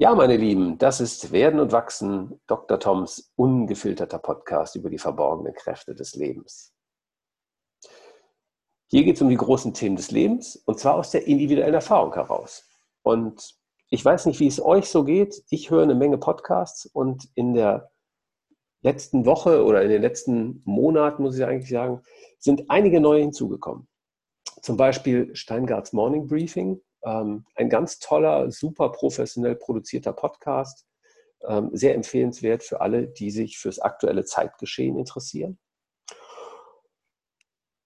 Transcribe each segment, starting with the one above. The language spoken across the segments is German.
Ja, meine Lieben, das ist Werden und Wachsen, Dr. Toms ungefilterter Podcast über die verborgenen Kräfte des Lebens. Hier geht es um die großen Themen des Lebens und zwar aus der individuellen Erfahrung heraus. Und ich weiß nicht, wie es euch so geht. Ich höre eine Menge Podcasts und in der letzten Woche oder in den letzten Monaten, muss ich eigentlich sagen, sind einige neue hinzugekommen. Zum Beispiel Steingarts Morning Briefing, ähm, ein ganz toller, super professionell produzierter Podcast, ähm, sehr empfehlenswert für alle, die sich fürs aktuelle Zeitgeschehen interessieren.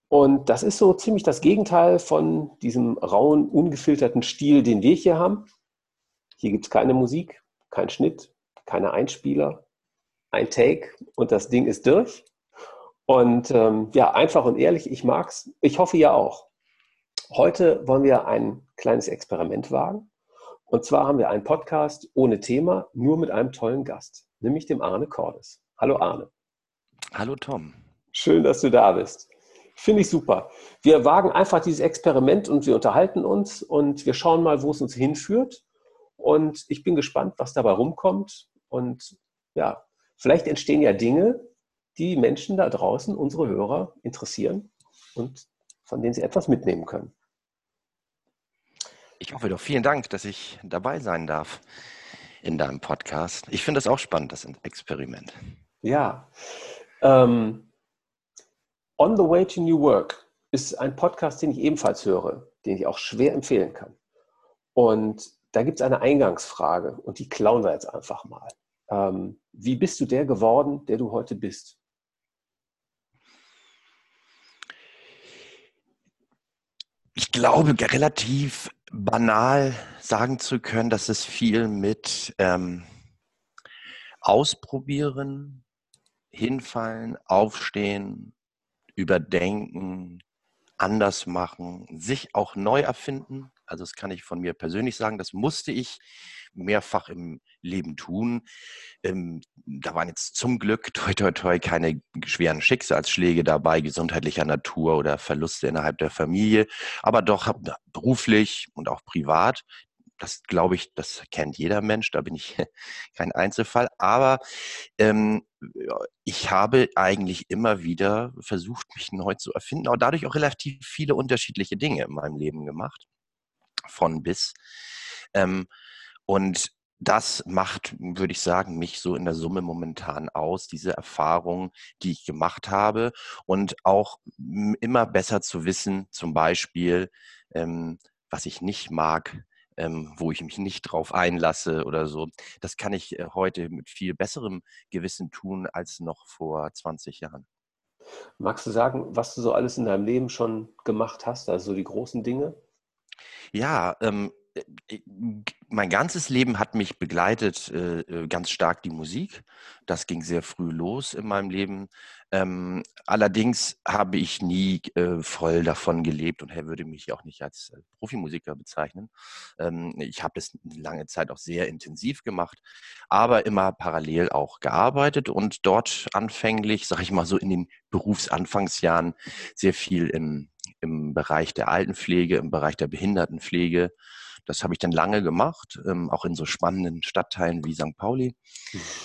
Und das ist so ziemlich das Gegenteil von diesem rauen, ungefilterten Stil, den wir hier haben. Hier gibt es keine Musik, kein Schnitt, keine Einspieler, ein Take und das Ding ist durch. Und ähm, ja, einfach und ehrlich, ich mag's. Ich hoffe, ihr auch. Heute wollen wir ein kleines Experiment wagen. Und zwar haben wir einen Podcast ohne Thema, nur mit einem tollen Gast, nämlich dem Arne Cordes. Hallo Arne. Hallo Tom. Schön, dass du da bist. Finde ich super. Wir wagen einfach dieses Experiment und wir unterhalten uns und wir schauen mal, wo es uns hinführt. Und ich bin gespannt, was dabei rumkommt. Und ja, vielleicht entstehen ja Dinge, die Menschen da draußen, unsere Hörer, interessieren und von denen sie etwas mitnehmen können. Ich hoffe doch. Vielen Dank, dass ich dabei sein darf in deinem Podcast. Ich finde das auch spannend, das Experiment. Ja. Ähm, On the Way to New Work ist ein Podcast, den ich ebenfalls höre, den ich auch schwer empfehlen kann. Und da gibt es eine Eingangsfrage und die klauen wir jetzt einfach mal. Ähm, wie bist du der geworden, der du heute bist? Ich glaube, relativ banal sagen zu können, dass es viel mit ähm, Ausprobieren, hinfallen, aufstehen, überdenken, anders machen, sich auch neu erfinden. Also das kann ich von mir persönlich sagen, das musste ich mehrfach im Leben tun. Ähm, da waren jetzt zum Glück, toi, toi, toi, keine schweren Schicksalsschläge dabei, gesundheitlicher Natur oder Verluste innerhalb der Familie, aber doch beruflich und auch privat das glaube ich, das kennt jeder Mensch, da bin ich kein Einzelfall. Aber ähm, ich habe eigentlich immer wieder versucht, mich neu zu erfinden, aber dadurch auch relativ viele unterschiedliche Dinge in meinem Leben gemacht, von bis. Ähm, und das macht, würde ich sagen, mich so in der Summe momentan aus, diese Erfahrung, die ich gemacht habe und auch immer besser zu wissen, zum Beispiel, ähm, was ich nicht mag, ähm, wo ich mich nicht drauf einlasse oder so. Das kann ich äh, heute mit viel besserem Gewissen tun als noch vor 20 Jahren. Magst du sagen, was du so alles in deinem Leben schon gemacht hast, also die großen Dinge? Ja, ähm, äh, mein ganzes Leben hat mich begleitet äh, äh, ganz stark die Musik. Das ging sehr früh los in meinem Leben. Ähm, allerdings habe ich nie äh, voll davon gelebt und er würde mich auch nicht als äh, Profimusiker bezeichnen. Ähm, ich habe das lange Zeit auch sehr intensiv gemacht, aber immer parallel auch gearbeitet und dort anfänglich, sage ich mal so in den Berufsanfangsjahren, sehr viel im, im Bereich der Altenpflege, im Bereich der Behindertenpflege das habe ich dann lange gemacht, ähm, auch in so spannenden Stadtteilen wie St. Pauli,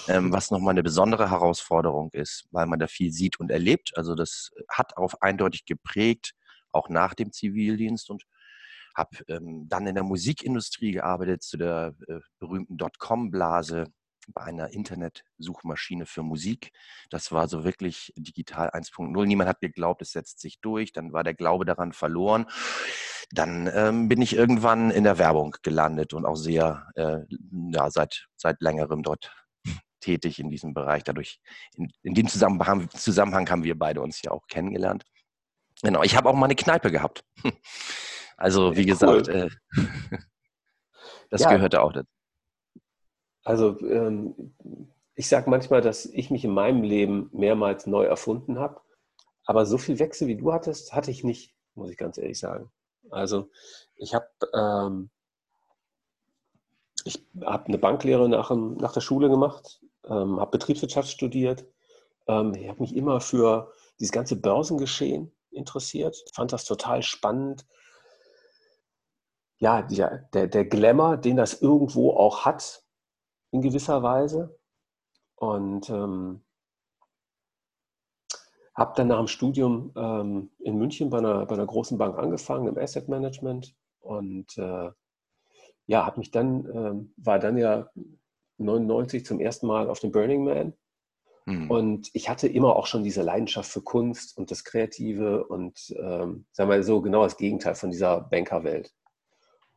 ähm, mhm. was nochmal eine besondere Herausforderung ist, weil man da viel sieht und erlebt. Also das hat auch eindeutig geprägt, auch nach dem Zivildienst und habe ähm, dann in der Musikindustrie gearbeitet, zu der äh, berühmten Dotcom-Blase bei einer Internetsuchmaschine für Musik. Das war so wirklich digital 1.0. Niemand hat geglaubt, es setzt sich durch. Dann war der Glaube daran verloren. Dann ähm, bin ich irgendwann in der Werbung gelandet und auch sehr, äh, ja, seit, seit längerem dort tätig in diesem Bereich. Dadurch, in, in dem Zusammenhang, Zusammenhang haben wir beide uns ja auch kennengelernt. Genau, ich habe auch mal eine Kneipe gehabt. Also, wie gesagt, äh, das ja. gehörte auch dazu. Also ähm, ich sage manchmal, dass ich mich in meinem Leben mehrmals neu erfunden habe. Aber so viel Wechsel wie du hattest, hatte ich nicht, muss ich ganz ehrlich sagen. Also ich habe ähm, ich eine Banklehre nach, nach der Schule gemacht, ähm, habe Betriebswirtschaft studiert. Ähm, ich habe mich immer für dieses ganze Börsengeschehen interessiert, fand das total spannend. Ja, der, der Glamour, den das irgendwo auch hat, in gewisser Weise. Und ähm, habe dann nach dem Studium ähm, in München bei einer, bei einer großen Bank angefangen, im Asset Management. Und äh, ja, habe mich dann, ähm, war dann ja 99 zum ersten Mal auf dem Burning Man. Hm. Und ich hatte immer auch schon diese Leidenschaft für Kunst und das Kreative und ähm, sagen wir so genau das Gegenteil von dieser Bankerwelt.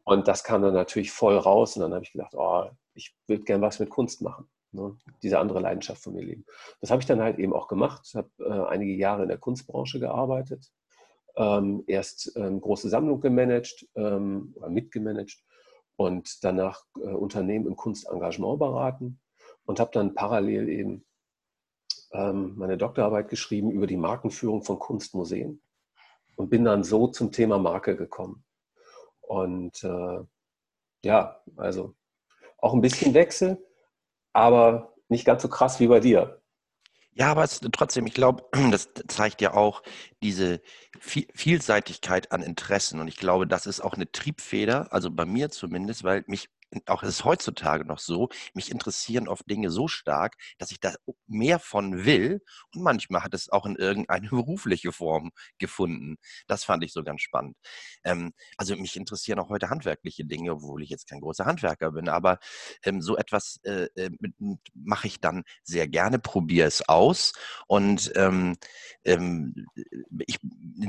Und das kam dann natürlich voll raus und dann habe ich gedacht, oh, ich würde gern was mit Kunst machen ne, diese andere Leidenschaft von mir leben. Das habe ich dann halt eben auch gemacht. Ich habe äh, einige Jahre in der Kunstbranche gearbeitet, ähm, erst ähm, große Sammlung gemanagt ähm, mitgemanagt und danach äh, Unternehmen im Kunstengagement beraten und habe dann parallel eben ähm, meine Doktorarbeit geschrieben über die Markenführung von Kunstmuseen und bin dann so zum Thema Marke gekommen. Und äh, ja, also auch ein bisschen Wechsel, aber nicht ganz so krass wie bei dir. Ja, aber es, trotzdem, ich glaube, das zeigt ja auch diese Vielseitigkeit an Interessen. Und ich glaube, das ist auch eine Triebfeder, also bei mir zumindest, weil mich auch ist heutzutage noch so, mich interessieren oft Dinge so stark, dass ich da mehr von will. Und manchmal hat es auch in irgendeine berufliche Form gefunden. Das fand ich so ganz spannend. Ähm, also mich interessieren auch heute handwerkliche Dinge, obwohl ich jetzt kein großer Handwerker bin. Aber ähm, so etwas äh, äh mache ich dann sehr gerne, probiere es aus. Und ähm, ähm, ich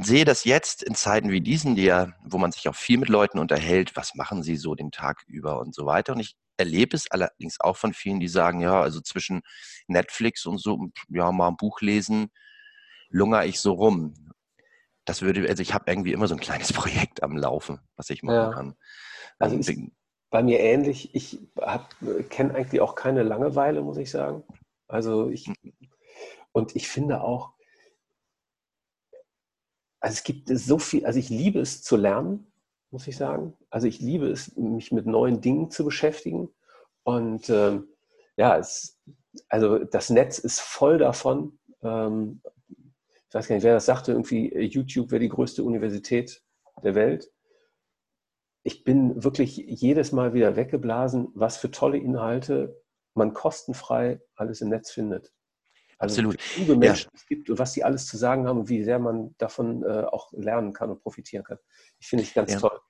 sehe das jetzt in Zeiten wie diesen, die ja, wo man sich auch viel mit Leuten unterhält. Was machen sie so den Tag über? Und und so weiter. Und ich erlebe es allerdings auch von vielen, die sagen, ja, also zwischen Netflix und so, ja, mal ein Buch lesen, lungere ich so rum. Das würde, also ich habe irgendwie immer so ein kleines Projekt am Laufen, was ich machen ja. kann. Also ist bei mir ähnlich. Ich kenne eigentlich auch keine Langeweile, muss ich sagen. Also ich, hm. und ich finde auch, also es gibt so viel, also ich liebe es zu lernen muss ich sagen. Also ich liebe es, mich mit neuen Dingen zu beschäftigen. Und ähm, ja, es, also das Netz ist voll davon. Ähm, ich weiß gar nicht, wer das sagte, irgendwie YouTube wäre die größte Universität der Welt. Ich bin wirklich jedes Mal wieder weggeblasen, was für tolle Inhalte man kostenfrei alles im Netz findet. Also Absolut. Viele Menschen ja. es gibt und was die alles zu sagen haben und wie sehr man davon äh, auch lernen kann und profitieren kann. Ich finde ich ganz ja. toll.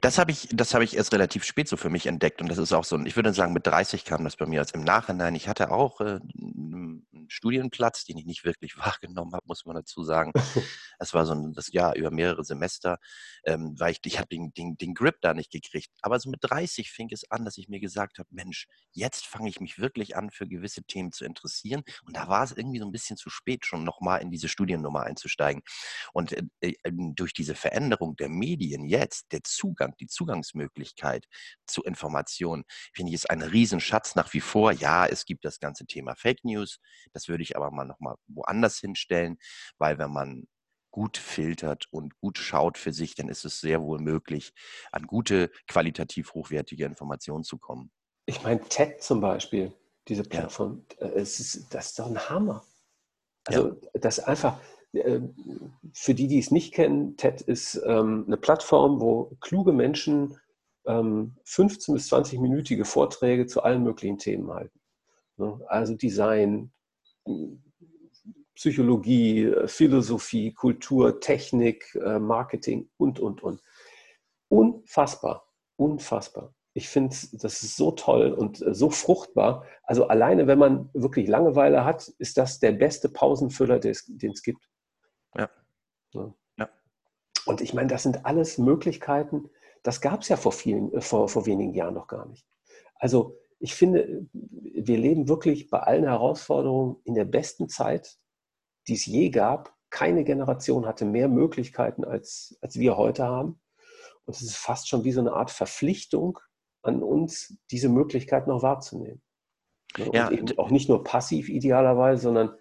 Das habe ich, das habe ich erst relativ spät so für mich entdeckt und das ist auch so, ich würde sagen, mit 30 kam das bei mir als im Nachhinein. Ich hatte auch äh, einen Studienplatz, den ich nicht wirklich wahrgenommen habe, muss man dazu sagen. Es war so ein, das Jahr über mehrere Semester, ähm, weil ich, ich habe den, den, den Grip da nicht gekriegt. Aber so mit 30 fing es an, dass ich mir gesagt habe, Mensch, jetzt fange ich mich wirklich an, für gewisse Themen zu interessieren. Und da war es irgendwie so ein bisschen zu spät, schon nochmal in diese Studiennummer einzusteigen. Und äh, äh, durch diese Veränderung der Medien jetzt, der Zugang, die Zugangsmöglichkeit zu Informationen, finde ich, ist ein Riesenschatz nach wie vor. Ja, es gibt das ganze Thema Fake News. Das würde ich aber mal nochmal woanders hinstellen, weil wenn man gut filtert und gut schaut für sich, dann ist es sehr wohl möglich, an gute, qualitativ hochwertige Informationen zu kommen. Ich meine, TED zum Beispiel, diese Plattform, ja. Äh, es ist, das ist doch ein Hammer. Also ja. das einfach, für die, die es nicht kennen, TED ist ähm, eine Plattform, wo kluge Menschen 15 ähm, bis 20-minütige Vorträge zu allen möglichen Themen halten. Ne? Also Design, Psychologie, Philosophie, Kultur, Technik, äh, Marketing und, und, und. Unfassbar, unfassbar. Ich finde, das ist so toll und äh, so fruchtbar. Also alleine, wenn man wirklich Langeweile hat, ist das der beste Pausenfüller, den es gibt. Ja. ja. ja. Und ich meine, das sind alles Möglichkeiten, das gab es ja vor, vielen, äh, vor, vor wenigen Jahren noch gar nicht. Also ich finde, wir leben wirklich bei allen Herausforderungen in der besten Zeit, die es je gab. Keine Generation hatte mehr Möglichkeiten, als, als wir heute haben. Und es ist fast schon wie so eine Art Verpflichtung an uns, diese Möglichkeit noch wahrzunehmen. Ne? Ja, und eben auch nicht nur passiv idealerweise, sondern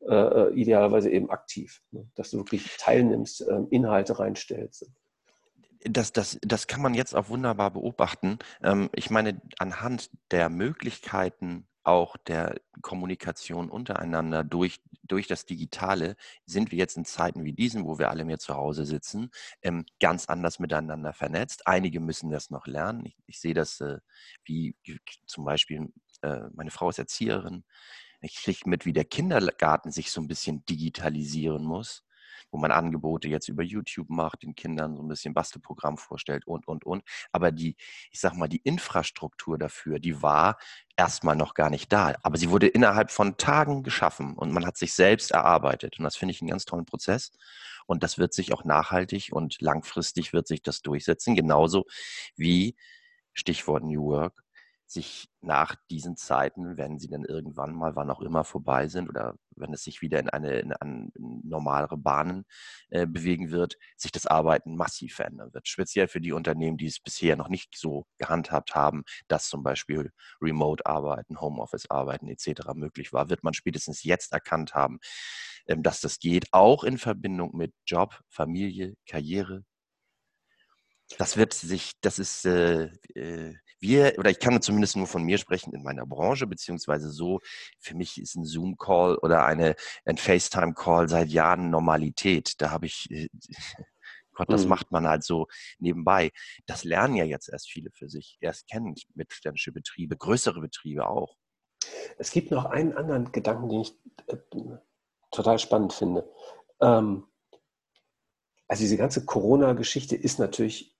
äh, äh, idealerweise eben aktiv. Ne? Dass du wirklich teilnimmst, äh, Inhalte reinstellst. Das, das, das kann man jetzt auch wunderbar beobachten. Ähm, ich meine, anhand der Möglichkeiten auch der Kommunikation untereinander durch durch das Digitale sind wir jetzt in Zeiten wie diesen, wo wir alle mehr zu Hause sitzen, ähm, ganz anders miteinander vernetzt. Einige müssen das noch lernen. Ich, ich sehe das, äh, wie zum Beispiel, äh, meine Frau ist Erzieherin. Ich kriege mit, wie der Kindergarten sich so ein bisschen digitalisieren muss wo man Angebote jetzt über YouTube macht, den Kindern so ein bisschen Bastelprogramm vorstellt und, und, und. Aber die, ich sag mal, die Infrastruktur dafür, die war erstmal noch gar nicht da. Aber sie wurde innerhalb von Tagen geschaffen und man hat sich selbst erarbeitet. Und das finde ich einen ganz tollen Prozess. Und das wird sich auch nachhaltig und langfristig wird sich das durchsetzen. Genauso wie Stichwort New Work sich nach diesen Zeiten, wenn sie dann irgendwann mal, wann auch immer vorbei sind oder wenn es sich wieder in eine, in eine normalere Bahnen äh, bewegen wird, sich das Arbeiten massiv verändern wird. Speziell für die Unternehmen, die es bisher noch nicht so gehandhabt haben, dass zum Beispiel Remote-Arbeiten, Homeoffice-Arbeiten etc. möglich war, wird man spätestens jetzt erkannt haben, ähm, dass das geht, auch in Verbindung mit Job, Familie, Karriere, das wird sich, das ist, äh, äh, wir, oder ich kann zumindest nur von mir sprechen in meiner Branche, beziehungsweise so, für mich ist ein Zoom-Call oder eine, ein FaceTime-Call seit Jahren Normalität. Da habe ich, äh, Gott, das mhm. macht man halt so nebenbei. Das lernen ja jetzt erst viele für sich, erst kennen mittelständische Betriebe, größere Betriebe auch. Es gibt noch einen anderen Gedanken, den ich äh, total spannend finde. Ähm, also diese ganze Corona-Geschichte ist natürlich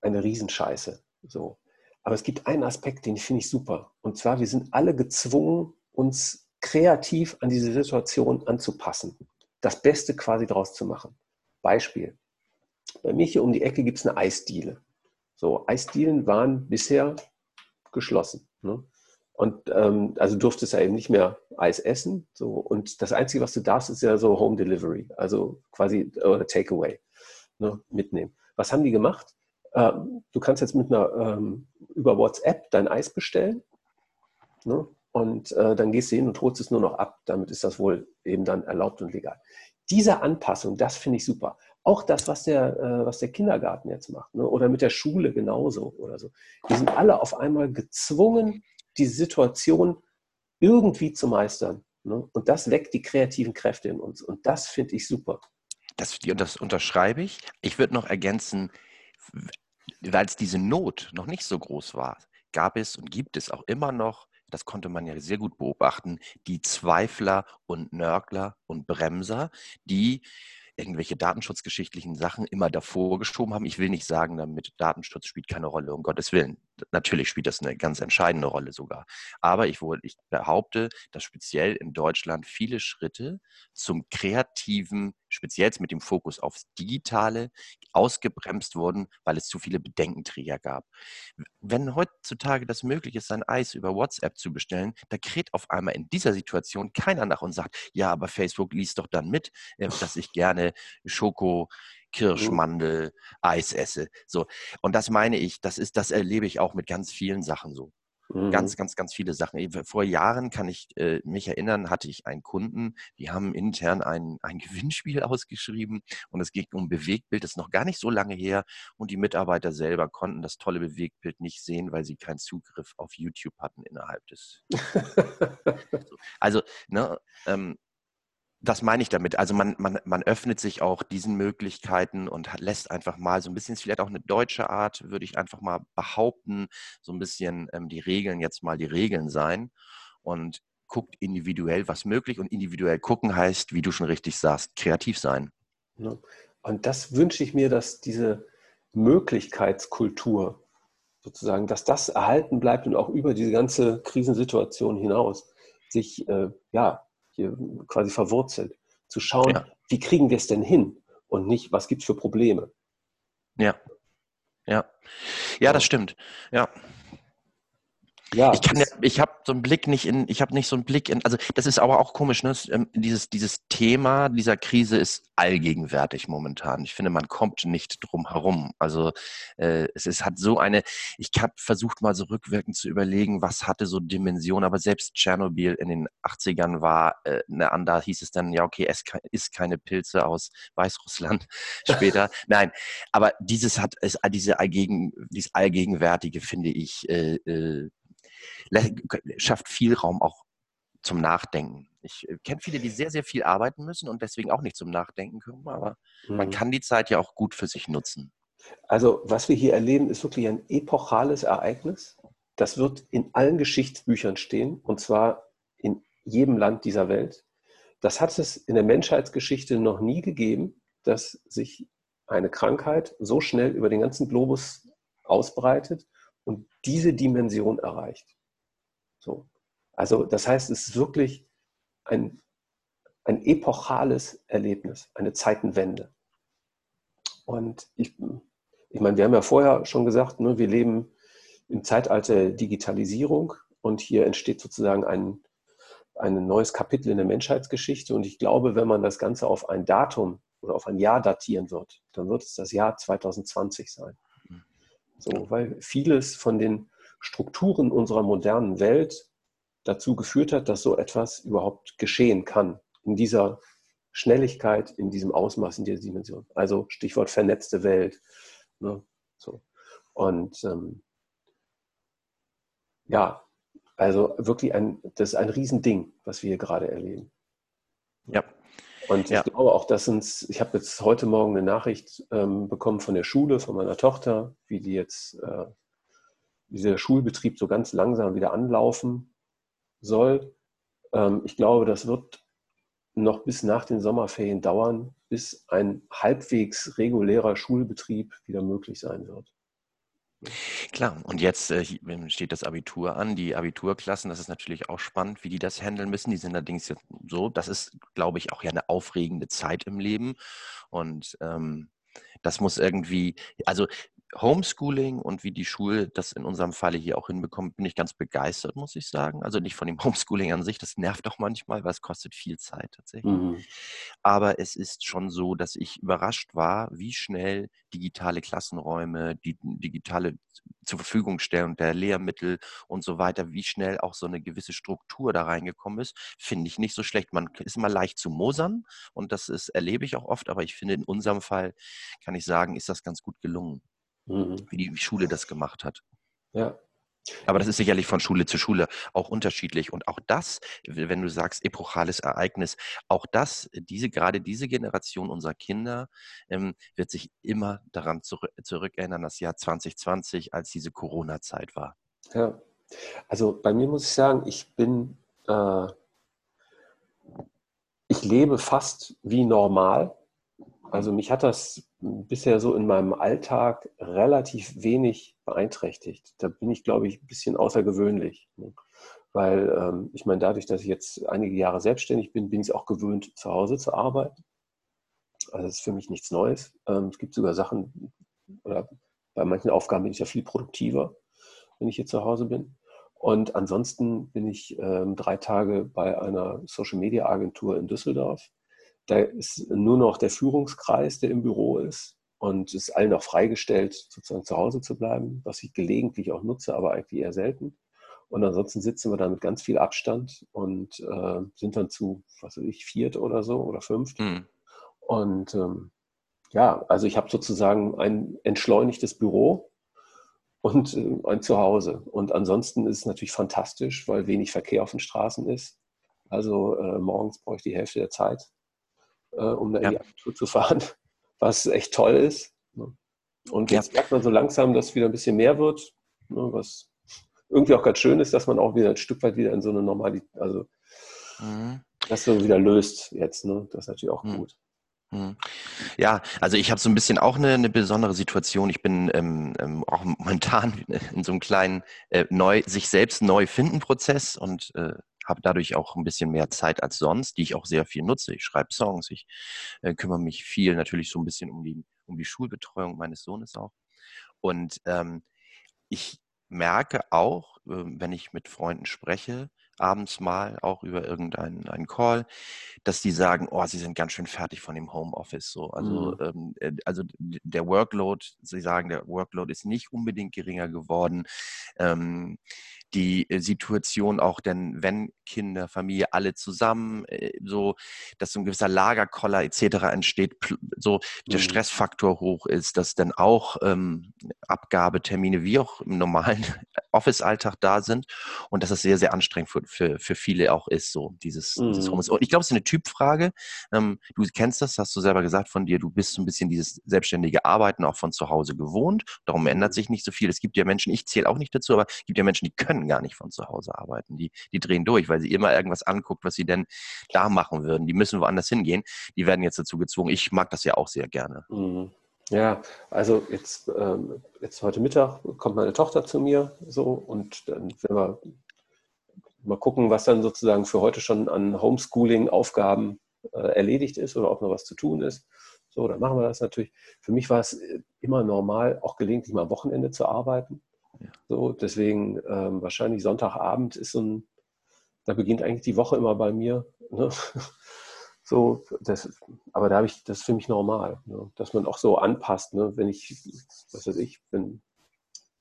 eine Riesenscheiße. So. Aber es gibt einen Aspekt, den finde ich super. Und zwar, wir sind alle gezwungen, uns kreativ an diese Situation anzupassen. Das Beste quasi draus zu machen. Beispiel. Bei mir hier um die Ecke gibt es eine Eisdiele. So, Eisdielen waren bisher geschlossen. Ne? Und ähm, also durftest ja eben nicht mehr Eis essen. So, und das Einzige, was du darfst, ist ja so Home Delivery, also quasi oder Takeaway ne, mitnehmen. Was haben die gemacht? Äh, du kannst jetzt mit einer, ähm, über WhatsApp dein Eis bestellen. Ne? Und äh, dann gehst du hin und holst es nur noch ab. Damit ist das wohl eben dann erlaubt und legal. Diese Anpassung, das finde ich super. Auch das, was der, äh, was der Kindergarten jetzt macht, ne? oder mit der Schule genauso oder so. Wir sind alle auf einmal gezwungen, die Situation irgendwie zu meistern. Ne? Und das weckt die kreativen Kräfte in uns. Und das finde ich super. Das, das unterschreibe ich. Ich würde noch ergänzen, weil es diese Not noch nicht so groß war, gab es und gibt es auch immer noch, das konnte man ja sehr gut beobachten, die Zweifler und Nörgler und Bremser, die irgendwelche datenschutzgeschichtlichen Sachen immer davor geschoben haben. Ich will nicht sagen, damit Datenschutz spielt keine Rolle, um Gottes Willen. Natürlich spielt das eine ganz entscheidende Rolle sogar. Aber ich, ich behaupte, dass speziell in Deutschland viele Schritte zum kreativen, speziell mit dem Fokus aufs Digitale, ausgebremst wurden, weil es zu viele Bedenkenträger gab. Wenn heutzutage das möglich ist, sein Eis über WhatsApp zu bestellen, da kräht auf einmal in dieser Situation keiner nach und sagt, ja, aber Facebook liest doch dann mit, äh, dass ich gerne Schoko Kirschmandel, Eis esse. So. Und das meine ich, das ist, das erlebe ich auch mit ganz vielen Sachen so. Mhm. Ganz, ganz, ganz viele Sachen. Vor Jahren kann ich äh, mich erinnern, hatte ich einen Kunden, die haben intern ein, ein Gewinnspiel ausgeschrieben und es ging um Bewegtbild, das ist noch gar nicht so lange her und die Mitarbeiter selber konnten das tolle Bewegtbild nicht sehen, weil sie keinen Zugriff auf YouTube hatten innerhalb des. also, ne, ähm, das meine ich damit. Also man, man, man öffnet sich auch diesen Möglichkeiten und lässt einfach mal so ein bisschen, vielleicht auch eine deutsche Art, würde ich einfach mal behaupten, so ein bisschen ähm, die Regeln jetzt mal die Regeln sein und guckt individuell, was möglich und individuell gucken heißt, wie du schon richtig sagst, kreativ sein. Und das wünsche ich mir, dass diese Möglichkeitskultur sozusagen, dass das erhalten bleibt und auch über diese ganze Krisensituation hinaus sich äh, ja hier quasi verwurzelt. Zu schauen, ja. wie kriegen wir es denn hin und nicht, was gibt es für Probleme. Ja. Ja. Ja, das stimmt. Ja. Ja, ich kann ja, ich habe so einen Blick nicht in, ich habe nicht so einen Blick in, also das ist aber auch komisch, ne? Ähm, dieses, dieses Thema dieser Krise ist allgegenwärtig momentan. Ich finde, man kommt nicht drum herum. Also äh, es ist, hat so eine, ich habe versucht mal so rückwirkend zu überlegen, was hatte so Dimension, aber selbst Tschernobyl in den 80ern war äh, eine andere, hieß es dann, ja okay, es ist keine Pilze aus Weißrussland später. Nein, aber dieses hat, ist, diese allgegen, dieses Allgegenwärtige finde ich, äh, äh, schafft viel Raum auch zum Nachdenken. Ich äh, kenne viele, die sehr, sehr viel arbeiten müssen und deswegen auch nicht zum Nachdenken kommen, aber mhm. man kann die Zeit ja auch gut für sich nutzen. Also, was wir hier erleben, ist wirklich ein epochales Ereignis. Das wird in allen Geschichtsbüchern stehen, und zwar in jedem Land dieser Welt. Das hat es in der Menschheitsgeschichte noch nie gegeben, dass sich eine Krankheit so schnell über den ganzen Globus ausbreitet und diese Dimension erreicht. So. Also das heißt, es ist wirklich ein, ein epochales Erlebnis, eine Zeitenwende. Und ich, ich meine, wir haben ja vorher schon gesagt, ne, wir leben im Zeitalter Digitalisierung und hier entsteht sozusagen ein, ein neues Kapitel in der Menschheitsgeschichte. Und ich glaube, wenn man das Ganze auf ein Datum oder auf ein Jahr datieren wird, dann wird es das Jahr 2020 sein. So, weil vieles von den Strukturen unserer modernen Welt dazu geführt hat, dass so etwas überhaupt geschehen kann. In dieser Schnelligkeit, in diesem Ausmaß, in dieser Dimension. Also Stichwort vernetzte Welt. Ne? So. Und ähm, ja, also wirklich ein, das ist ein Riesending, was wir hier gerade erleben. Ja. Und ich ja. glaube auch, dass uns, ich habe jetzt heute Morgen eine Nachricht ähm, bekommen von der Schule, von meiner Tochter, wie die jetzt, äh, dieser Schulbetrieb so ganz langsam wieder anlaufen soll. Ähm, ich glaube, das wird noch bis nach den Sommerferien dauern, bis ein halbwegs regulärer Schulbetrieb wieder möglich sein wird. Klar, und jetzt äh, steht das Abitur an, die Abiturklassen, das ist natürlich auch spannend, wie die das handeln müssen. Die sind allerdings jetzt so, das ist, glaube ich, auch ja eine aufregende Zeit im Leben. Und ähm, das muss irgendwie, also Homeschooling und wie die Schule das in unserem Falle hier auch hinbekommt, bin ich ganz begeistert, muss ich sagen. Also nicht von dem Homeschooling an sich, das nervt auch manchmal, weil es kostet viel Zeit tatsächlich. Mhm. Aber es ist schon so, dass ich überrascht war, wie schnell digitale Klassenräume, die digitale zur Verfügung stellen der Lehrmittel und so weiter, wie schnell auch so eine gewisse Struktur da reingekommen ist, finde ich nicht so schlecht. Man ist immer leicht zu mosern und das ist, erlebe ich auch oft, aber ich finde in unserem Fall, kann ich sagen, ist das ganz gut gelungen mhm. wie die Schule das gemacht hat. Ja. Aber das ist sicherlich von Schule zu Schule auch unterschiedlich. Und auch das, wenn du sagst, epochales Ereignis, auch das, diese, gerade diese Generation unserer Kinder ähm, wird sich immer daran zurück, zurückerinnern, das Jahr 2020, als diese Corona-Zeit war. Ja, also bei mir muss ich sagen, ich bin, äh, ich lebe fast wie normal. Also mich hat das bisher so in meinem Alltag relativ wenig beeinträchtigt. Da bin ich, glaube ich, ein bisschen außergewöhnlich. Ne? Weil ähm, ich meine, dadurch, dass ich jetzt einige Jahre selbstständig bin, bin ich es auch gewöhnt, zu Hause zu arbeiten. Also das ist für mich nichts Neues. Ähm, es gibt sogar Sachen, oder bei manchen Aufgaben bin ich ja viel produktiver, wenn ich hier zu Hause bin. Und ansonsten bin ich ähm, drei Tage bei einer Social-Media-Agentur in Düsseldorf da ist nur noch der Führungskreis, der im Büro ist und es ist allen auch freigestellt, sozusagen zu Hause zu bleiben, was ich gelegentlich auch nutze, aber eigentlich eher selten. Und ansonsten sitzen wir da mit ganz viel Abstand und äh, sind dann zu, was weiß ich, viert oder so oder fünft. Mhm. Und ähm, ja, also ich habe sozusagen ein entschleunigtes Büro und äh, ein Zuhause. Und ansonsten ist es natürlich fantastisch, weil wenig Verkehr auf den Straßen ist. Also äh, morgens brauche ich die Hälfte der Zeit äh, um da ja. in die Agentur zu fahren, was echt toll ist. Ne? Und jetzt ja. merkt man so langsam, dass wieder ein bisschen mehr wird, ne, was irgendwie auch ganz schön ist, dass man auch wieder ein Stück weit wieder in so eine Normalität, also mhm. das so wieder löst jetzt. Ne? Das ist natürlich auch mhm. gut. Mhm. Ja, also ich habe so ein bisschen auch eine, eine besondere Situation. Ich bin ähm, ähm, auch momentan in so einem kleinen äh, neu, sich selbst neu finden Prozess und äh, habe dadurch auch ein bisschen mehr Zeit als sonst, die ich auch sehr viel nutze. Ich schreibe Songs, ich äh, kümmere mich viel natürlich so ein bisschen um die, um die Schulbetreuung meines Sohnes auch. Und ähm, ich merke auch, äh, wenn ich mit Freunden spreche, abends mal auch über irgendeinen einen Call, dass die sagen, oh, sie sind ganz schön fertig von dem Homeoffice. So. Also, mhm. ähm, äh, also der Workload, sie sagen, der Workload ist nicht unbedingt geringer geworden. Ähm, die äh, Situation auch, denn wenn Kinder, Familie, alle zusammen, äh, so, dass so ein gewisser Lagerkoller etc. entsteht, so der mhm. Stressfaktor hoch ist, dass dann auch ähm, Abgabetermine wie auch im normalen Office-Alltag da sind und dass das sehr, sehr anstrengend für, für, für viele auch ist, so dieses, mhm. dieses Homeoffice. Und ich glaube, es ist eine Typfrage. Ähm, du kennst das, hast du selber gesagt von dir, du bist so ein bisschen dieses selbstständige Arbeiten auch von zu Hause gewohnt. Darum ändert sich nicht so viel. Es gibt ja Menschen, ich zähle auch nicht dazu, aber es gibt ja Menschen, die können gar nicht von zu Hause arbeiten. Die, die drehen durch, weil sie immer irgendwas anguckt, was sie denn da machen würden. Die müssen woanders hingehen. Die werden jetzt dazu gezwungen. Ich mag das ja auch sehr gerne. Mhm. Ja, also jetzt, ähm, jetzt heute Mittag kommt meine Tochter zu mir so und dann werden wir mal gucken, was dann sozusagen für heute schon an Homeschooling-Aufgaben äh, erledigt ist oder ob noch was zu tun ist. So, dann machen wir das natürlich. Für mich war es immer normal, auch gelegentlich mal am Wochenende zu arbeiten. Ja. So, deswegen ähm, wahrscheinlich Sonntagabend ist so ein, da beginnt eigentlich die Woche immer bei mir. Ne? So, das, aber da habe ich, das ist für mich normal, ne? dass man auch so anpasst. Ne? Wenn ich, was weiß ich, wenn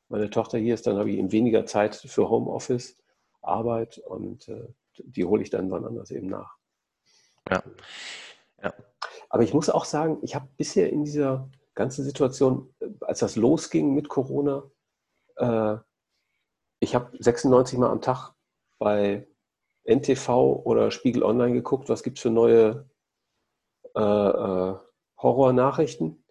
meine Tochter hier ist, dann habe ich eben weniger Zeit für Homeoffice, Arbeit und äh, die hole ich dann wann anders eben nach. Ja. ja. Aber ich muss auch sagen, ich habe bisher in dieser ganzen Situation, als das losging mit Corona, äh, ich habe 96 Mal am Tag bei NTV oder Spiegel Online geguckt, was gibt es für neue äh, äh, Horrornachrichten.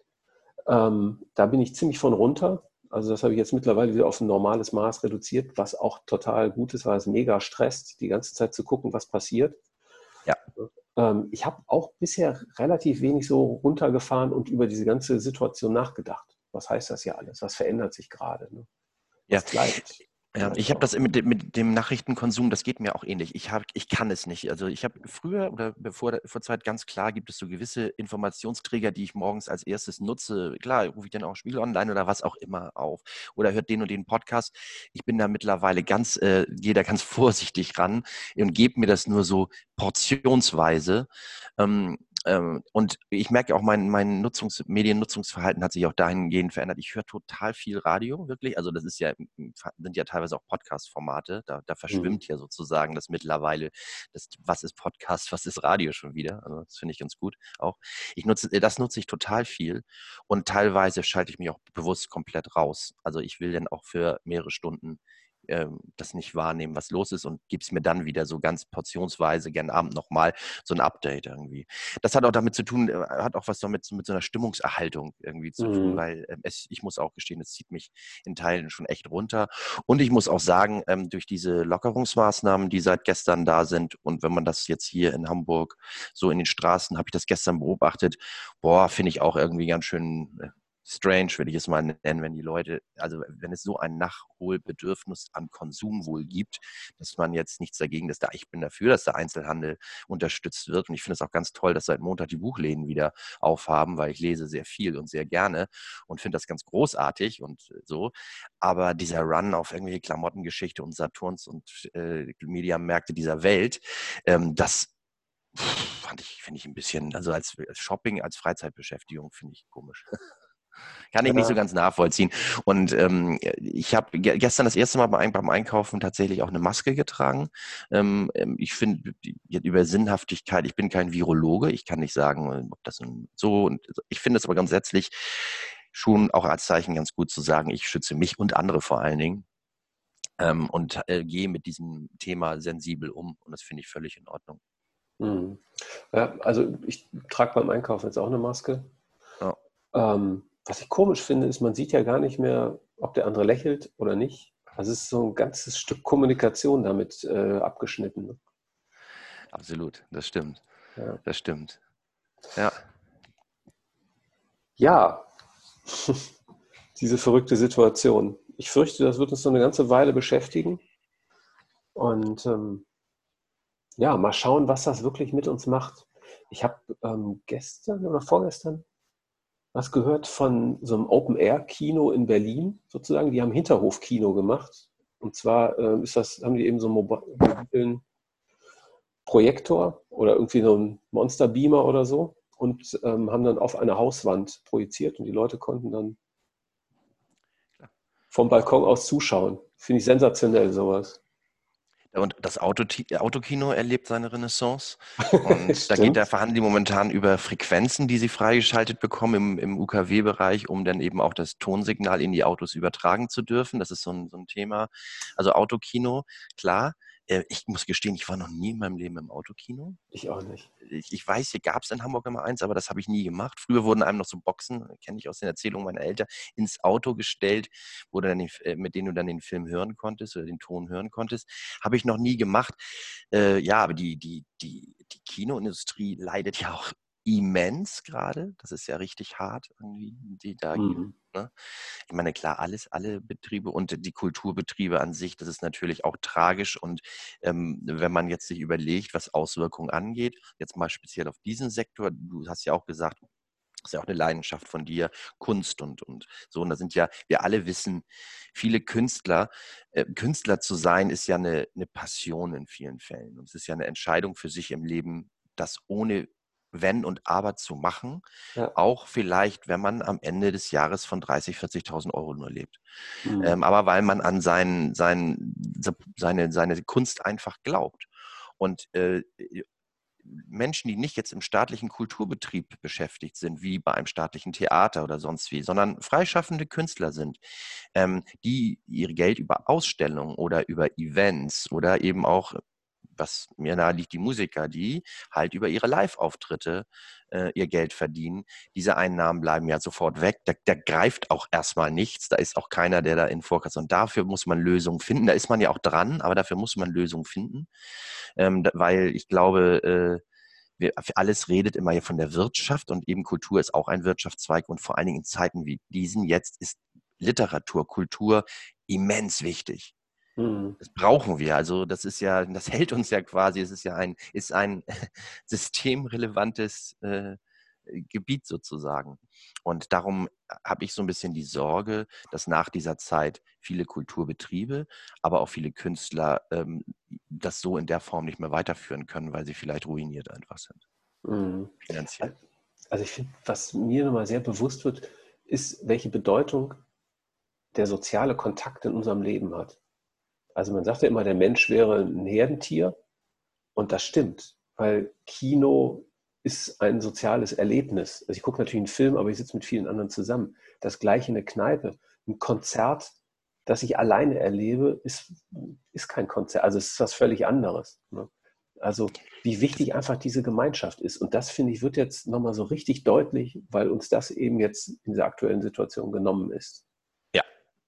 Ähm, da bin ich ziemlich von runter. Also das habe ich jetzt mittlerweile wieder auf ein normales Maß reduziert, was auch total gut ist, weil es mega stresst, die ganze Zeit zu gucken, was passiert. Ja. Ähm, ich habe auch bisher relativ wenig so runtergefahren und über diese ganze Situation nachgedacht. Was heißt das hier alles? Was verändert sich gerade? Ne? Was ja. bleibt? Ja, ich habe das mit dem, mit dem Nachrichtenkonsum, das geht mir auch ähnlich. Ich, hab, ich kann es nicht. Also ich habe früher oder bevor vor Zeit ganz klar gibt es so gewisse Informationsträger, die ich morgens als erstes nutze. Klar, rufe ich dann auch Spiegel online oder was auch immer auf. Oder hört den und den Podcast. Ich bin da mittlerweile ganz, äh, gehe da ganz vorsichtig ran und gebe mir das nur so portionsweise. Ähm, ähm, und ich merke auch, mein, mein Nutzungs-, Mediennutzungsverhalten hat sich auch dahingehend verändert. Ich höre total viel Radio, wirklich. Also das ist ja, sind ja teilweise auch Podcast-Formate. Da, da mhm. verschwimmt mhm. ja sozusagen das mittlerweile, das, was ist Podcast, was ist Radio schon wieder. Also das finde ich ganz gut auch. Ich nutze, das nutze ich total viel und teilweise schalte ich mich auch bewusst komplett raus. Also ich will dann auch für mehrere Stunden ähm, das nicht wahrnehmen, was los ist und gib's mir dann wieder so ganz portionsweise gern Abend nochmal so ein Update irgendwie. Das hat auch damit zu tun, äh, hat auch was damit mit so einer Stimmungserhaltung irgendwie zu mhm. tun, weil äh, es, ich muss auch gestehen, es zieht mich in Teilen schon echt runter. Und ich muss auch sagen, ähm, durch diese Lockerungsmaßnahmen, die seit gestern da sind und wenn man das jetzt hier in Hamburg so in den Straßen, habe ich das gestern beobachtet, boah, finde ich auch irgendwie ganz schön äh, strange, würde ich es mal nennen, wenn die Leute, also wenn es so ein Nachholbedürfnis an Konsum wohl gibt, dass man jetzt nichts dagegen, dass da, ich bin dafür, dass der Einzelhandel unterstützt wird. Und ich finde es auch ganz toll, dass seit Montag die Buchläden wieder aufhaben, weil ich lese sehr viel und sehr gerne und finde das ganz großartig und so. Aber dieser Run auf irgendwelche Klamottengeschichte und Saturns und äh, Mediamärkte dieser Welt, ähm, das fand ich, finde ich ein bisschen, also als Shopping, als Freizeitbeschäftigung finde ich komisch. Kann ich nicht so ganz nachvollziehen. Und ähm, ich habe gestern das erste Mal beim Einkaufen tatsächlich auch eine Maske getragen. Ähm, ähm ich finde über Sinnhaftigkeit, ich bin kein Virologe, ich kann nicht sagen, ob das so und ich finde es aber grundsätzlich schon auch als Zeichen ganz gut zu sagen, ich schütze mich und andere vor allen Dingen. Ähm, und äh, gehe mit diesem Thema sensibel um. Und das finde ich völlig in Ordnung. Mhm. Ja, also ich trage beim Einkaufen jetzt auch eine Maske. Ja. Ähm, was ich komisch finde, ist, man sieht ja gar nicht mehr, ob der andere lächelt oder nicht. Also es ist so ein ganzes Stück Kommunikation damit äh, abgeschnitten. Ne? Absolut, das stimmt. Ja. Das stimmt. Ja. Ja, diese verrückte Situation. Ich fürchte, das wird uns noch eine ganze Weile beschäftigen. Und ähm, ja, mal schauen, was das wirklich mit uns macht. Ich habe ähm, gestern oder vorgestern was gehört von so einem Open-Air-Kino in Berlin sozusagen. Die haben Hinterhof-Kino gemacht. Und zwar äh, ist das, haben die eben so einen mobilen Projektor oder irgendwie so einen Monster-Beamer oder so und ähm, haben dann auf eine Hauswand projiziert und die Leute konnten dann vom Balkon aus zuschauen. Finde ich sensationell sowas. Und das Auto, Autokino erlebt seine Renaissance. Und da geht der Verhandlung momentan über Frequenzen, die sie freigeschaltet bekommen im, im UKW-Bereich, um dann eben auch das Tonsignal in die Autos übertragen zu dürfen. Das ist so ein, so ein Thema. Also Autokino, klar. Äh, ich muss gestehen, ich war noch nie in meinem Leben im Autokino. Ich auch nicht. Ich, ich weiß, hier gab es in Hamburg immer eins, aber das habe ich nie gemacht. Früher wurden einem noch so Boxen, kenne ich aus den Erzählungen meiner Eltern, ins Auto gestellt, wo dann den, äh, mit denen du dann den Film hören konntest oder den Ton hören konntest. Habe ich noch nie gemacht. Äh, ja, aber die, die, die, die Kinoindustrie leidet ja auch immens gerade. Das ist ja richtig hart, irgendwie, die da mhm. ne? Ich meine, klar, alles, alle Betriebe und die Kulturbetriebe an sich, das ist natürlich auch tragisch. Und ähm, wenn man jetzt sich überlegt, was Auswirkungen angeht, jetzt mal speziell auf diesen Sektor, du hast ja auch gesagt, das ist ja auch eine Leidenschaft von dir, Kunst und, und so. Und da sind ja, wir alle wissen, viele Künstler, äh, Künstler zu sein, ist ja eine, eine Passion in vielen Fällen. Und es ist ja eine Entscheidung für sich im Leben, das ohne wenn und aber zu machen, ja. auch vielleicht, wenn man am Ende des Jahres von 30, 40.000 Euro nur lebt. Mhm. Ähm, aber weil man an sein, sein, seine, seine Kunst einfach glaubt. Und äh, Menschen, die nicht jetzt im staatlichen Kulturbetrieb beschäftigt sind, wie bei einem staatlichen Theater oder sonst wie, sondern freischaffende Künstler sind, ähm, die ihr Geld über Ausstellungen oder über Events oder eben auch was mir nahe liegt, die Musiker, die halt über ihre Live-Auftritte äh, ihr Geld verdienen. Diese Einnahmen bleiben ja sofort weg. Da, da, greift auch erstmal nichts. Da ist auch keiner, der da in Vorkasse. Und dafür muss man Lösungen finden. Da ist man ja auch dran, aber dafür muss man Lösungen finden. Ähm, weil ich glaube, äh, wir, alles redet immer hier von der Wirtschaft und eben Kultur ist auch ein Wirtschaftszweig und vor allen Dingen in Zeiten wie diesen jetzt ist Literatur, Kultur immens wichtig. Mhm. Das brauchen wir. Also das ist ja, das hält uns ja quasi, es ist ja ein, ist ein systemrelevantes äh, Gebiet sozusagen. Und darum habe ich so ein bisschen die Sorge, dass nach dieser Zeit viele Kulturbetriebe, aber auch viele Künstler ähm, das so in der Form nicht mehr weiterführen können, weil sie vielleicht ruiniert einfach sind. Mhm. Finanziell. Also ich finde, was mir nochmal sehr bewusst wird, ist, welche Bedeutung der soziale Kontakt in unserem Leben hat. Also man sagt ja immer, der Mensch wäre ein Herdentier und das stimmt, weil Kino ist ein soziales Erlebnis. Also ich gucke natürlich einen Film, aber ich sitze mit vielen anderen zusammen. Das gleiche in der Kneipe. Ein Konzert, das ich alleine erlebe, ist, ist kein Konzert. Also es ist was völlig anderes. Ne? Also wie wichtig einfach diese Gemeinschaft ist. Und das, finde ich, wird jetzt nochmal so richtig deutlich, weil uns das eben jetzt in dieser aktuellen Situation genommen ist.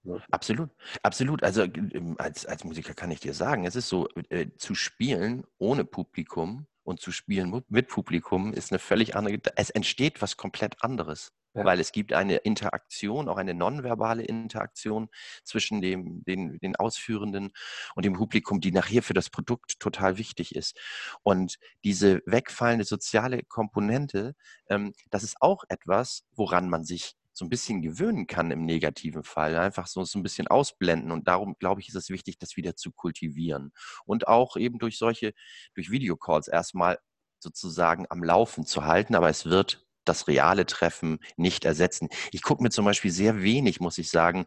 Ne? Absolut, absolut. Also ähm, als, als Musiker kann ich dir sagen, es ist so, äh, zu spielen ohne Publikum und zu spielen mit Publikum ist eine völlig andere, es entsteht was komplett anderes. Ja. Weil es gibt eine Interaktion, auch eine nonverbale Interaktion zwischen dem, den, den Ausführenden und dem Publikum, die nachher für das Produkt total wichtig ist. Und diese wegfallende soziale Komponente, ähm, das ist auch etwas, woran man sich so ein bisschen gewöhnen kann im negativen Fall, einfach so, so ein bisschen ausblenden. Und darum, glaube ich, ist es wichtig, das wieder zu kultivieren. Und auch eben durch solche, durch Videocalls erstmal sozusagen am Laufen zu halten, aber es wird das reale Treffen nicht ersetzen. Ich gucke mir zum Beispiel sehr wenig, muss ich sagen.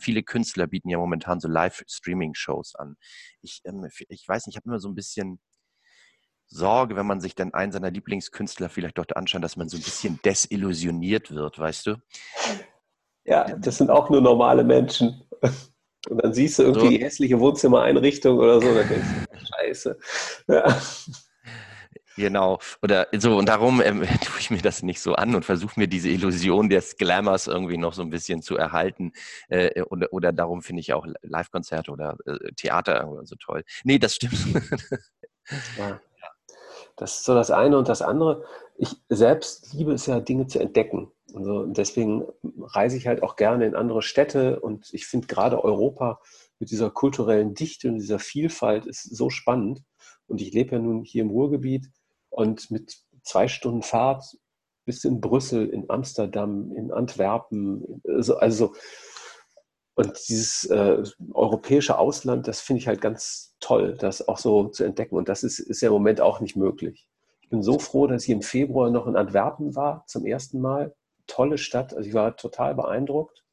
Viele Künstler bieten ja momentan so Live-Streaming-Shows an. Ich, ähm, ich weiß nicht, ich habe immer so ein bisschen Sorge, wenn man sich dann einen seiner Lieblingskünstler vielleicht dort anschaut, dass man so ein bisschen desillusioniert wird, weißt du? Ja, das sind auch nur normale Menschen. Und dann siehst du irgendwie so. die hässliche Wohnzimmereinrichtung oder so, dann denkst du, scheiße. Ja. Genau. Oder so, und darum ähm, tue ich mir das nicht so an und versuche mir diese Illusion des Glamours irgendwie noch so ein bisschen zu erhalten. Äh, oder, oder darum finde ich auch Live-Konzerte oder äh, Theater so toll. Nee, das stimmt. Ja. Das ist so das eine und das andere. Ich selbst liebe es ja, Dinge zu entdecken. Also deswegen reise ich halt auch gerne in andere Städte und ich finde gerade Europa mit dieser kulturellen Dichte und dieser Vielfalt ist so spannend. Und ich lebe ja nun hier im Ruhrgebiet und mit zwei Stunden Fahrt bis in Brüssel, in Amsterdam, in Antwerpen, also, also und dieses äh, europäische Ausland, das finde ich halt ganz toll, das auch so zu entdecken. Und das ist, ist ja im Moment auch nicht möglich. Ich bin so froh, dass ich im Februar noch in Antwerpen war, zum ersten Mal. Tolle Stadt, also ich war total beeindruckt.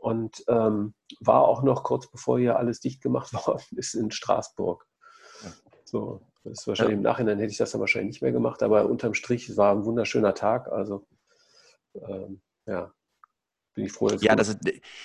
und ähm, war auch noch kurz bevor hier alles dicht gemacht worden ist in Straßburg. So, das ist wahrscheinlich ja. im Nachhinein hätte ich das dann wahrscheinlich nicht mehr gemacht, aber unterm Strich es war ein wunderschöner Tag. Also ähm, ja, bin ich froh. Dass ja, das,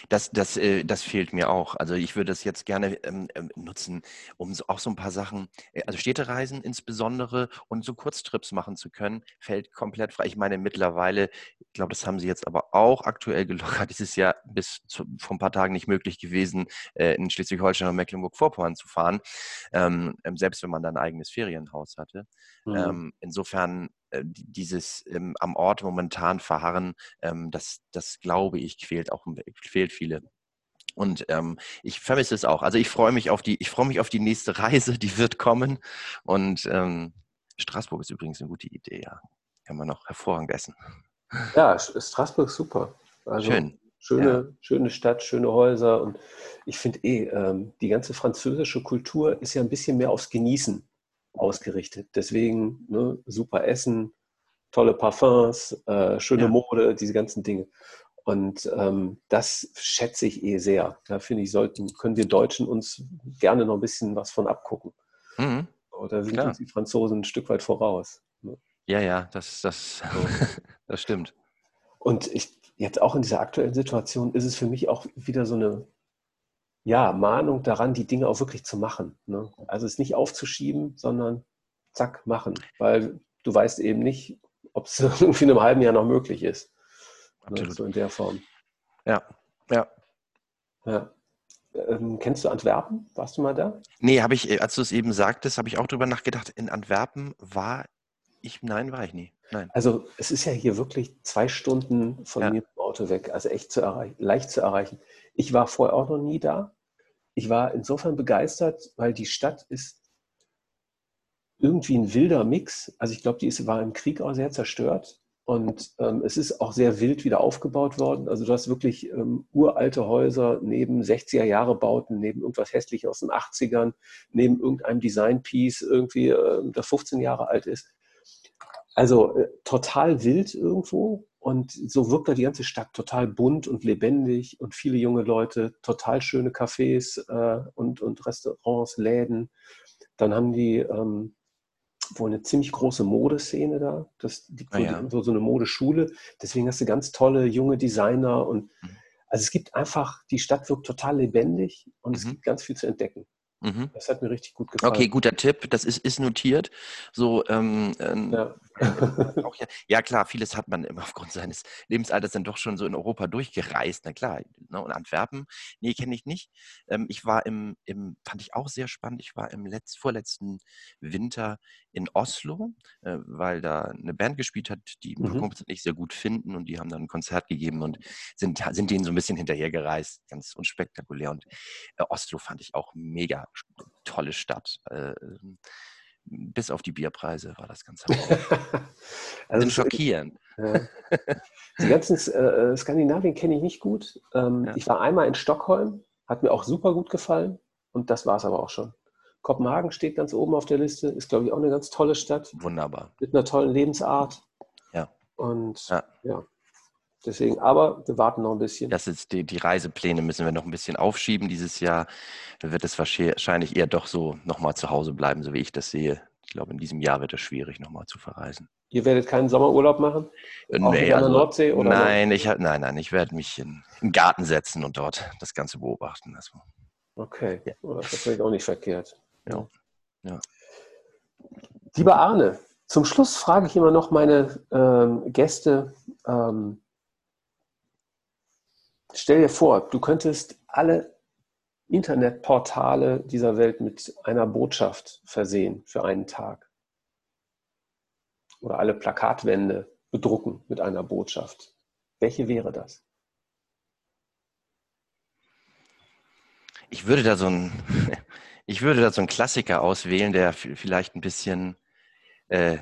das, das, äh, das fehlt mir auch. Also ich würde das jetzt gerne ähm, ähm nutzen, um so, auch so ein paar Sachen, äh, also Städtereisen insbesondere und so Kurztrips machen zu können, fällt komplett frei. Ich meine mittlerweile, ich glaube, das haben sie jetzt aber auch aktuell gelockert. Es ist ja bis zu, vor ein paar Tagen nicht möglich gewesen, äh, in Schleswig-Holstein und Mecklenburg-Vorpommern zu fahren, ähm, ähm, selbst wenn man da ein eigenes Ferienhaus hatte. Mhm. Ähm, insofern äh, dieses ähm, am Ort momentan verharren, ähm, das, das glaube ich, quält auch quält viele. Und ähm, ich vermisse es auch. Also ich freue mich auf die, ich freue mich auf die nächste Reise, die wird kommen. Und ähm, Straßburg ist übrigens eine gute Idee, ja. Kann man noch hervorragend essen. Ja, Straßburg ist super. Also Schön. Schöne, ja. schöne Stadt, schöne Häuser. Und ich finde eh, ähm, die ganze französische Kultur ist ja ein bisschen mehr aufs Genießen ausgerichtet. Deswegen ne, super Essen, tolle Parfums, äh, schöne ja. Mode, diese ganzen Dinge. Und ähm, das schätze ich eh sehr. Da finde ich, sollten, können wir Deutschen uns gerne noch ein bisschen was von abgucken. Mhm. Oder sind Klar. uns die Franzosen ein Stück weit voraus. Ne? Ja, ja, das, das, das stimmt. Und ich, jetzt auch in dieser aktuellen Situation ist es für mich auch wieder so eine ja, Mahnung daran, die Dinge auch wirklich zu machen. Ne? Also es nicht aufzuschieben, sondern zack, machen. Weil du weißt eben nicht, ob es irgendwie in einem halben Jahr noch möglich ist. Ne? So in der Form. Ja, ja. Ja. Ähm, kennst du Antwerpen? Warst du mal da? Nee, habe ich, äh, als du es eben sagtest, habe ich auch drüber nachgedacht. In Antwerpen war ich, nein, war ich nie. Nein. Also es ist ja hier wirklich zwei Stunden von ja. mir im Auto weg, also echt zu erreichen, leicht zu erreichen. Ich war vorher auch noch nie da. Ich war insofern begeistert, weil die Stadt ist irgendwie ein wilder Mix. Also ich glaube, die ist, war im Krieg auch sehr zerstört. Und ähm, es ist auch sehr wild wieder aufgebaut worden. Also du hast wirklich ähm, uralte Häuser neben 60er-Jahre-Bauten, neben irgendwas Hässliches aus den 80ern, neben irgendeinem Design-Piece irgendwie, äh, das 15 Jahre alt ist. Also äh, total wild irgendwo. Und so wirkt da die ganze Stadt total bunt und lebendig und viele junge Leute, total schöne Cafés äh, und, und Restaurants, Läden. Dann haben die ähm, wohl eine ziemlich große Modeszene da. Das liegt ah, ja. so, so eine Modeschule. Deswegen hast du ganz tolle junge Designer und mhm. also es gibt einfach, die Stadt wirkt total lebendig und mhm. es gibt ganz viel zu entdecken. Mhm. Das hat mir richtig gut gefallen. Okay, guter Tipp. Das ist, ist notiert. So, ähm, ähm ja. Auch, ja, ja, klar, vieles hat man immer aufgrund seines Lebensalters dann doch schon so in Europa durchgereist. Na klar. Ne? Und Antwerpen, nee, kenne ich nicht. Ähm, ich war im, im, fand ich auch sehr spannend, ich war im letzt, vorletzten Winter in Oslo, äh, weil da eine Band gespielt hat, die mhm. Kumpels nicht sehr gut finden und die haben dann ein Konzert gegeben und sind, sind denen so ein bisschen hinterhergereist. Ganz unspektakulär. Und äh, Oslo fand ich auch mega tolle Stadt. Äh, bis auf die Bierpreise war das Ganze also schockierend. Ja. Die ganzen äh, Skandinavien kenne ich nicht gut. Ähm, ja. Ich war einmal in Stockholm, hat mir auch super gut gefallen und das war es aber auch schon. Kopenhagen steht ganz oben auf der Liste, ist glaube ich auch eine ganz tolle Stadt. Wunderbar. Mit einer tollen Lebensart. Ja. Und ja. ja. Deswegen, aber wir warten noch ein bisschen. Das ist die, die Reisepläne müssen wir noch ein bisschen aufschieben dieses Jahr. Da wird es wahrscheinlich eher doch so nochmal zu Hause bleiben, so wie ich das sehe. Ich glaube, in diesem Jahr wird es schwierig, nochmal zu verreisen. Ihr werdet keinen Sommerurlaub machen? Äh, Auch nee, an der also, Nordsee? Oder nein, ich, nein, nein, ich werde mich in, in den Garten setzen und dort das Ganze beobachten. Also, okay, ja. Oh, das ist vielleicht auch nicht verkehrt. Ja. ja. Lieber Arne, zum Schluss frage ich immer noch meine ähm, Gäste, ähm, Stell dir vor, du könntest alle Internetportale dieser Welt mit einer Botschaft versehen für einen Tag. Oder alle Plakatwände bedrucken mit einer Botschaft. Welche wäre das? Ich würde da so ein, ich würde da so einen Klassiker auswählen, der vielleicht ein bisschen äh,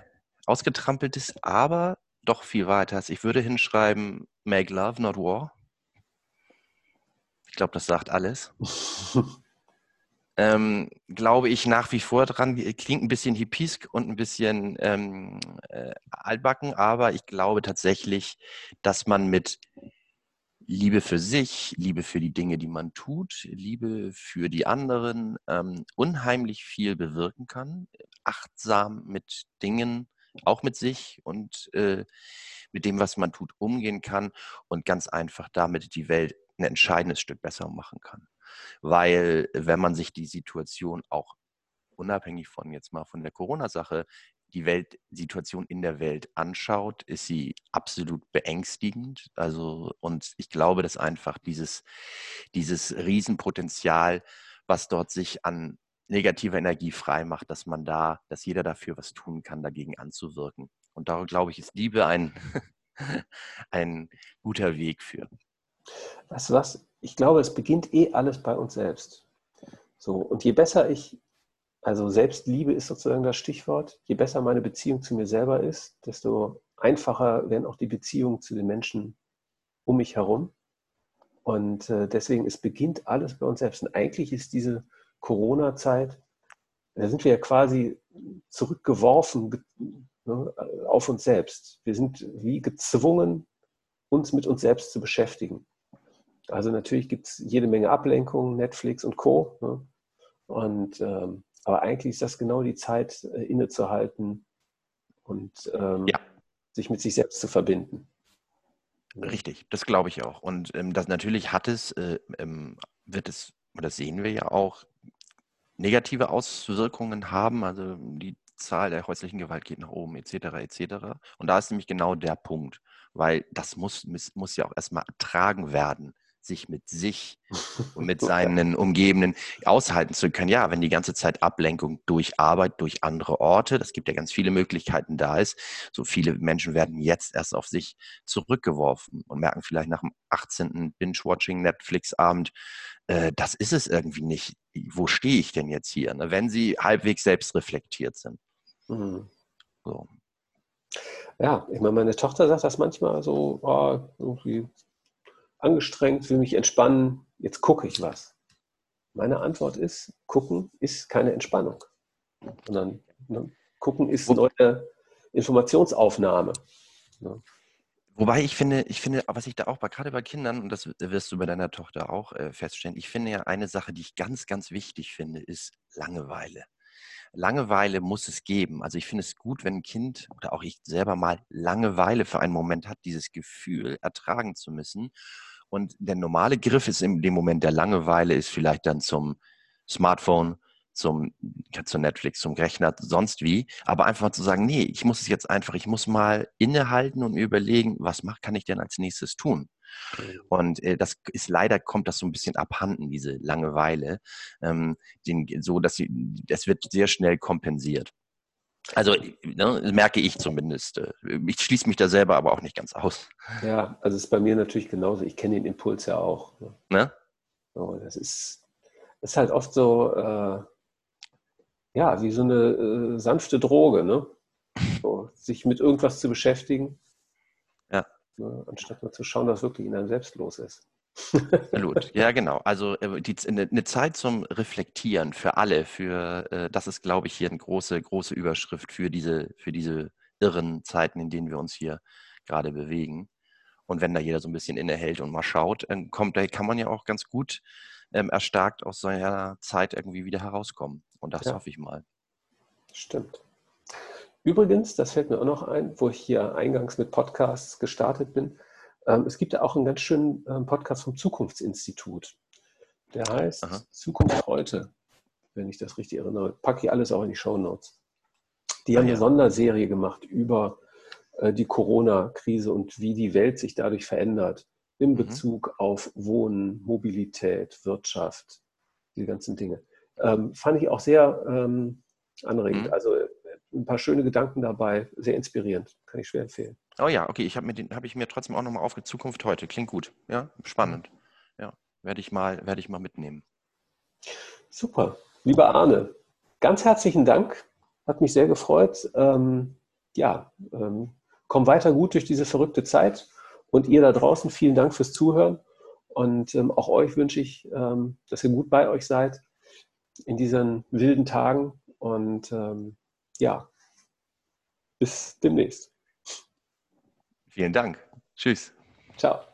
ausgetrampelt ist, aber doch viel weiter ist. Ich würde hinschreiben, Make Love, not War. Ich glaube, das sagt alles. ähm, glaube ich nach wie vor dran. Klingt ein bisschen hippiesk und ein bisschen ähm, äh, altbacken, aber ich glaube tatsächlich, dass man mit Liebe für sich, Liebe für die Dinge, die man tut, Liebe für die anderen, ähm, unheimlich viel bewirken kann, achtsam mit Dingen, auch mit sich und äh, mit dem, was man tut, umgehen kann und ganz einfach damit die Welt ein entscheidendes Stück besser machen kann. Weil wenn man sich die Situation auch unabhängig von jetzt mal von der Corona-Sache die Weltsituation in der Welt anschaut, ist sie absolut beängstigend. Also, und ich glaube, dass einfach dieses, dieses Riesenpotenzial, was dort sich an negativer Energie frei macht, dass man da, dass jeder dafür was tun kann, dagegen anzuwirken. Und da glaube ich, ist Liebe ein, ein guter Weg für. Weißt du was? Ich glaube, es beginnt eh alles bei uns selbst. So, und je besser ich also Selbstliebe ist sozusagen das Stichwort. Je besser meine Beziehung zu mir selber ist, desto einfacher werden auch die Beziehungen zu den Menschen um mich herum. Und äh, deswegen, es beginnt alles bei uns selbst. Und eigentlich ist diese Corona-Zeit, da sind wir ja quasi zurückgeworfen ne, auf uns selbst. Wir sind wie gezwungen, uns mit uns selbst zu beschäftigen. Also natürlich gibt es jede Menge Ablenkungen, Netflix und Co. Ne? Und ähm, aber eigentlich ist das genau die Zeit, äh, innezuhalten und ähm, ja. sich mit sich selbst zu verbinden. Richtig, das glaube ich auch. Und ähm, das natürlich hat es, äh, ähm, wird es, oder das sehen wir ja auch, negative Auswirkungen haben. Also die Zahl der häuslichen Gewalt geht nach oben, etc. etc. Und da ist nämlich genau der Punkt, weil das muss, muss ja auch erstmal ertragen werden sich mit sich und mit seinen Umgebenden aushalten zu können. Ja, wenn die ganze Zeit Ablenkung durch Arbeit, durch andere Orte, das gibt ja ganz viele Möglichkeiten da ist. So viele Menschen werden jetzt erst auf sich zurückgeworfen und merken vielleicht nach dem 18. Binge-Watching Netflix-Abend, äh, das ist es irgendwie nicht. Wo stehe ich denn jetzt hier? Ne? Wenn sie halbwegs selbst reflektiert sind. Mhm. So. Ja, ich meine, meine Tochter sagt das manchmal so, oh, irgendwie angestrengt, will mich entspannen, jetzt gucke ich was. Meine Antwort ist, gucken ist keine Entspannung, sondern ne, gucken ist neue Informationsaufnahme. Ne. Wobei ich finde, ich finde, was ich da auch bei, gerade bei Kindern, und das wirst du bei deiner Tochter auch äh, feststellen, ich finde ja eine Sache, die ich ganz, ganz wichtig finde, ist Langeweile. Langeweile muss es geben. Also ich finde es gut, wenn ein Kind oder auch ich selber mal Langeweile für einen Moment hat, dieses Gefühl ertragen zu müssen und der normale Griff ist in dem Moment der Langeweile, ist vielleicht dann zum Smartphone, zum, zu Netflix, zum Rechner, sonst wie. Aber einfach mal zu sagen, nee, ich muss es jetzt einfach, ich muss mal innehalten und mir überlegen, was mach, kann ich denn als nächstes tun? Mhm. Und äh, das ist leider kommt das so ein bisschen abhanden, diese Langeweile, ähm, den, so dass sie, das wird sehr schnell kompensiert. Also ne, merke ich zumindest. Äh, ich schließe mich da selber aber auch nicht ganz aus. Ja, also es ist bei mir natürlich genauso. Ich kenne den Impuls ja auch. Ne? ne? So, das ist, ist halt oft so, äh, ja, wie so eine äh, sanfte Droge, ne? So, sich mit irgendwas zu beschäftigen, ja. ne? anstatt mal zu schauen, was wirklich in einem selbst los ist. Absolut, ja genau. Also äh, die, eine, eine, Zeit zum Reflektieren für alle, für äh, das ist, glaube ich, hier eine große, große Überschrift für diese, für diese irren Zeiten, in denen wir uns hier gerade bewegen. Und wenn da jeder so ein bisschen innehält und mal schaut, dann kommt, da kann man ja auch ganz gut ähm, erstarkt aus seiner Zeit irgendwie wieder herauskommen. Und das ja. hoffe ich mal. Stimmt. Übrigens, das fällt mir auch noch ein, wo ich hier eingangs mit Podcasts gestartet bin. Ähm, es gibt ja auch einen ganz schönen ähm, Podcast vom Zukunftsinstitut. Der heißt Aha. Zukunft heute, wenn ich das richtig erinnere. Packe ich alles auch in die Show Notes. Die ah, haben ja. eine Sonderserie gemacht über äh, die Corona-Krise und wie die Welt sich dadurch verändert in mhm. Bezug mhm. auf Wohnen, Mobilität, Wirtschaft, diese ganzen Dinge. Ähm, fand ich auch sehr ähm, anregend. Mhm. Also äh, ein paar schöne Gedanken dabei, sehr inspirierend, kann ich schwer empfehlen. Oh ja, okay, ich habe mir, hab ich mir trotzdem auch nochmal aufge Zukunft heute. Klingt gut. Ja, spannend. Ja, werde ich, mal, werd ich mal mitnehmen. Super. Lieber Arne, ganz herzlichen Dank. Hat mich sehr gefreut. Ähm, ja, ähm, komm weiter gut durch diese verrückte Zeit. Und ihr da draußen, vielen Dank fürs Zuhören. Und ähm, auch euch wünsche ich, ähm, dass ihr gut bei euch seid in diesen wilden Tagen. Und ähm, ja, bis demnächst. Vielen Dank. Tschüss. Ciao.